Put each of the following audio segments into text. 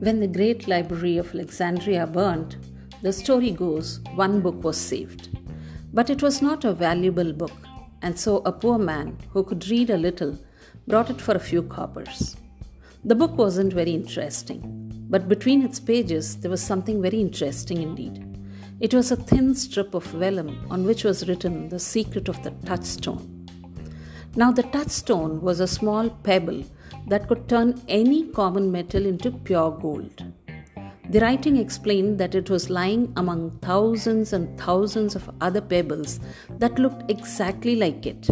When the great library of Alexandria burnt, the story goes one book was saved. But it was not a valuable book, and so a poor man who could read a little brought it for a few coppers. The book wasn't very interesting, but between its pages there was something very interesting indeed. It was a thin strip of vellum on which was written the secret of the touchstone. Now, the touchstone was a small pebble that could turn any common metal into pure gold. The writing explained that it was lying among thousands and thousands of other pebbles that looked exactly like it.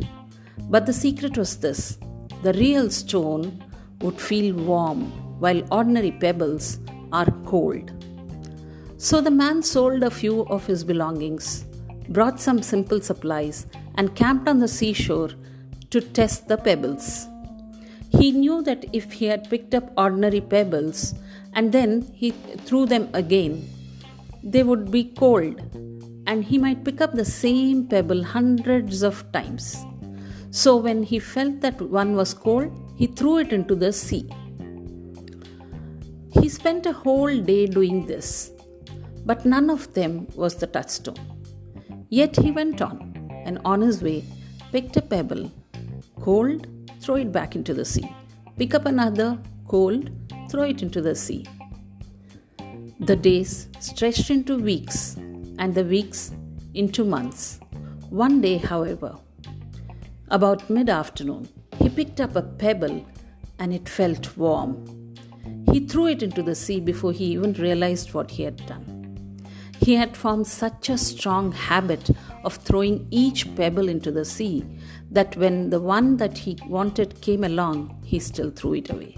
But the secret was this the real stone would feel warm, while ordinary pebbles are cold. So the man sold a few of his belongings, brought some simple supplies, and camped on the seashore to test the pebbles. He knew that if he had picked up ordinary pebbles and then he threw them again, they would be cold and he might pick up the same pebble hundreds of times. So when he felt that one was cold, he threw it into the sea. He spent a whole day doing this, but none of them was the touchstone. Yet he went on, and on his way picked a pebble, cold, throw it back into the sea. Pick up another, cold, throw it into the sea. The days stretched into weeks, and the weeks into months. One day, however, about mid afternoon, he picked up a pebble and it felt warm. He threw it into the sea before he even realized what he had done. He had formed such a strong habit of throwing each pebble into the sea that when the one that he wanted came along, he still threw it away.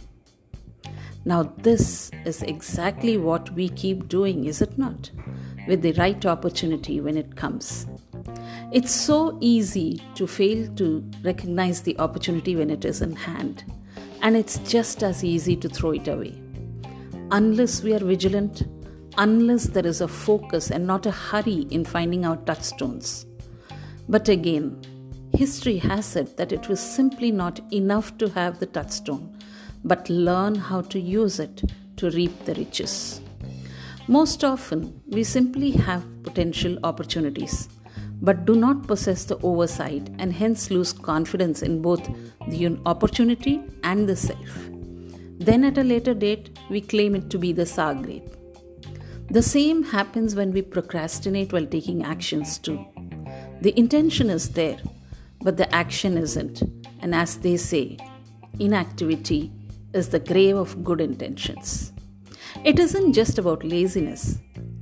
Now, this is exactly what we keep doing, is it not? With the right opportunity when it comes. It's so easy to fail to recognize the opportunity when it is in hand, and it's just as easy to throw it away. Unless we are vigilant, unless there is a focus and not a hurry in finding our touchstones. But again, history has it that it was simply not enough to have the touchstone, but learn how to use it to reap the riches. Most often, we simply have potential opportunities but do not possess the oversight and hence lose confidence in both the opportunity and the self. Then at a later date, we claim it to be the grape. The same happens when we procrastinate while taking actions too. The intention is there, but the action isn't. And as they say, inactivity is the grave of good intentions. It isn't just about laziness.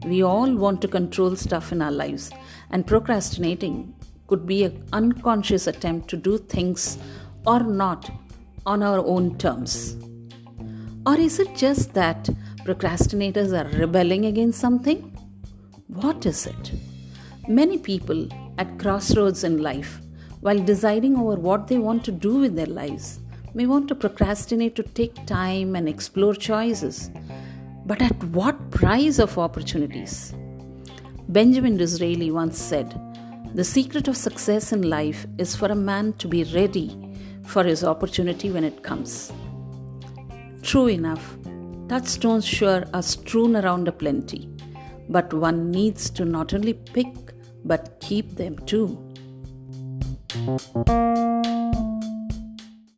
We all want to control stuff in our lives, and procrastinating could be an unconscious attempt to do things or not on our own terms. Or is it just that procrastinators are rebelling against something? What is it? Many people at crossroads in life, while deciding over what they want to do with their lives, may want to procrastinate to take time and explore choices. But at what price of opportunities? Benjamin Disraeli once said, The secret of success in life is for a man to be ready for his opportunity when it comes. True enough, touchstones sure are strewn around a plenty, but one needs to not only pick but keep them too.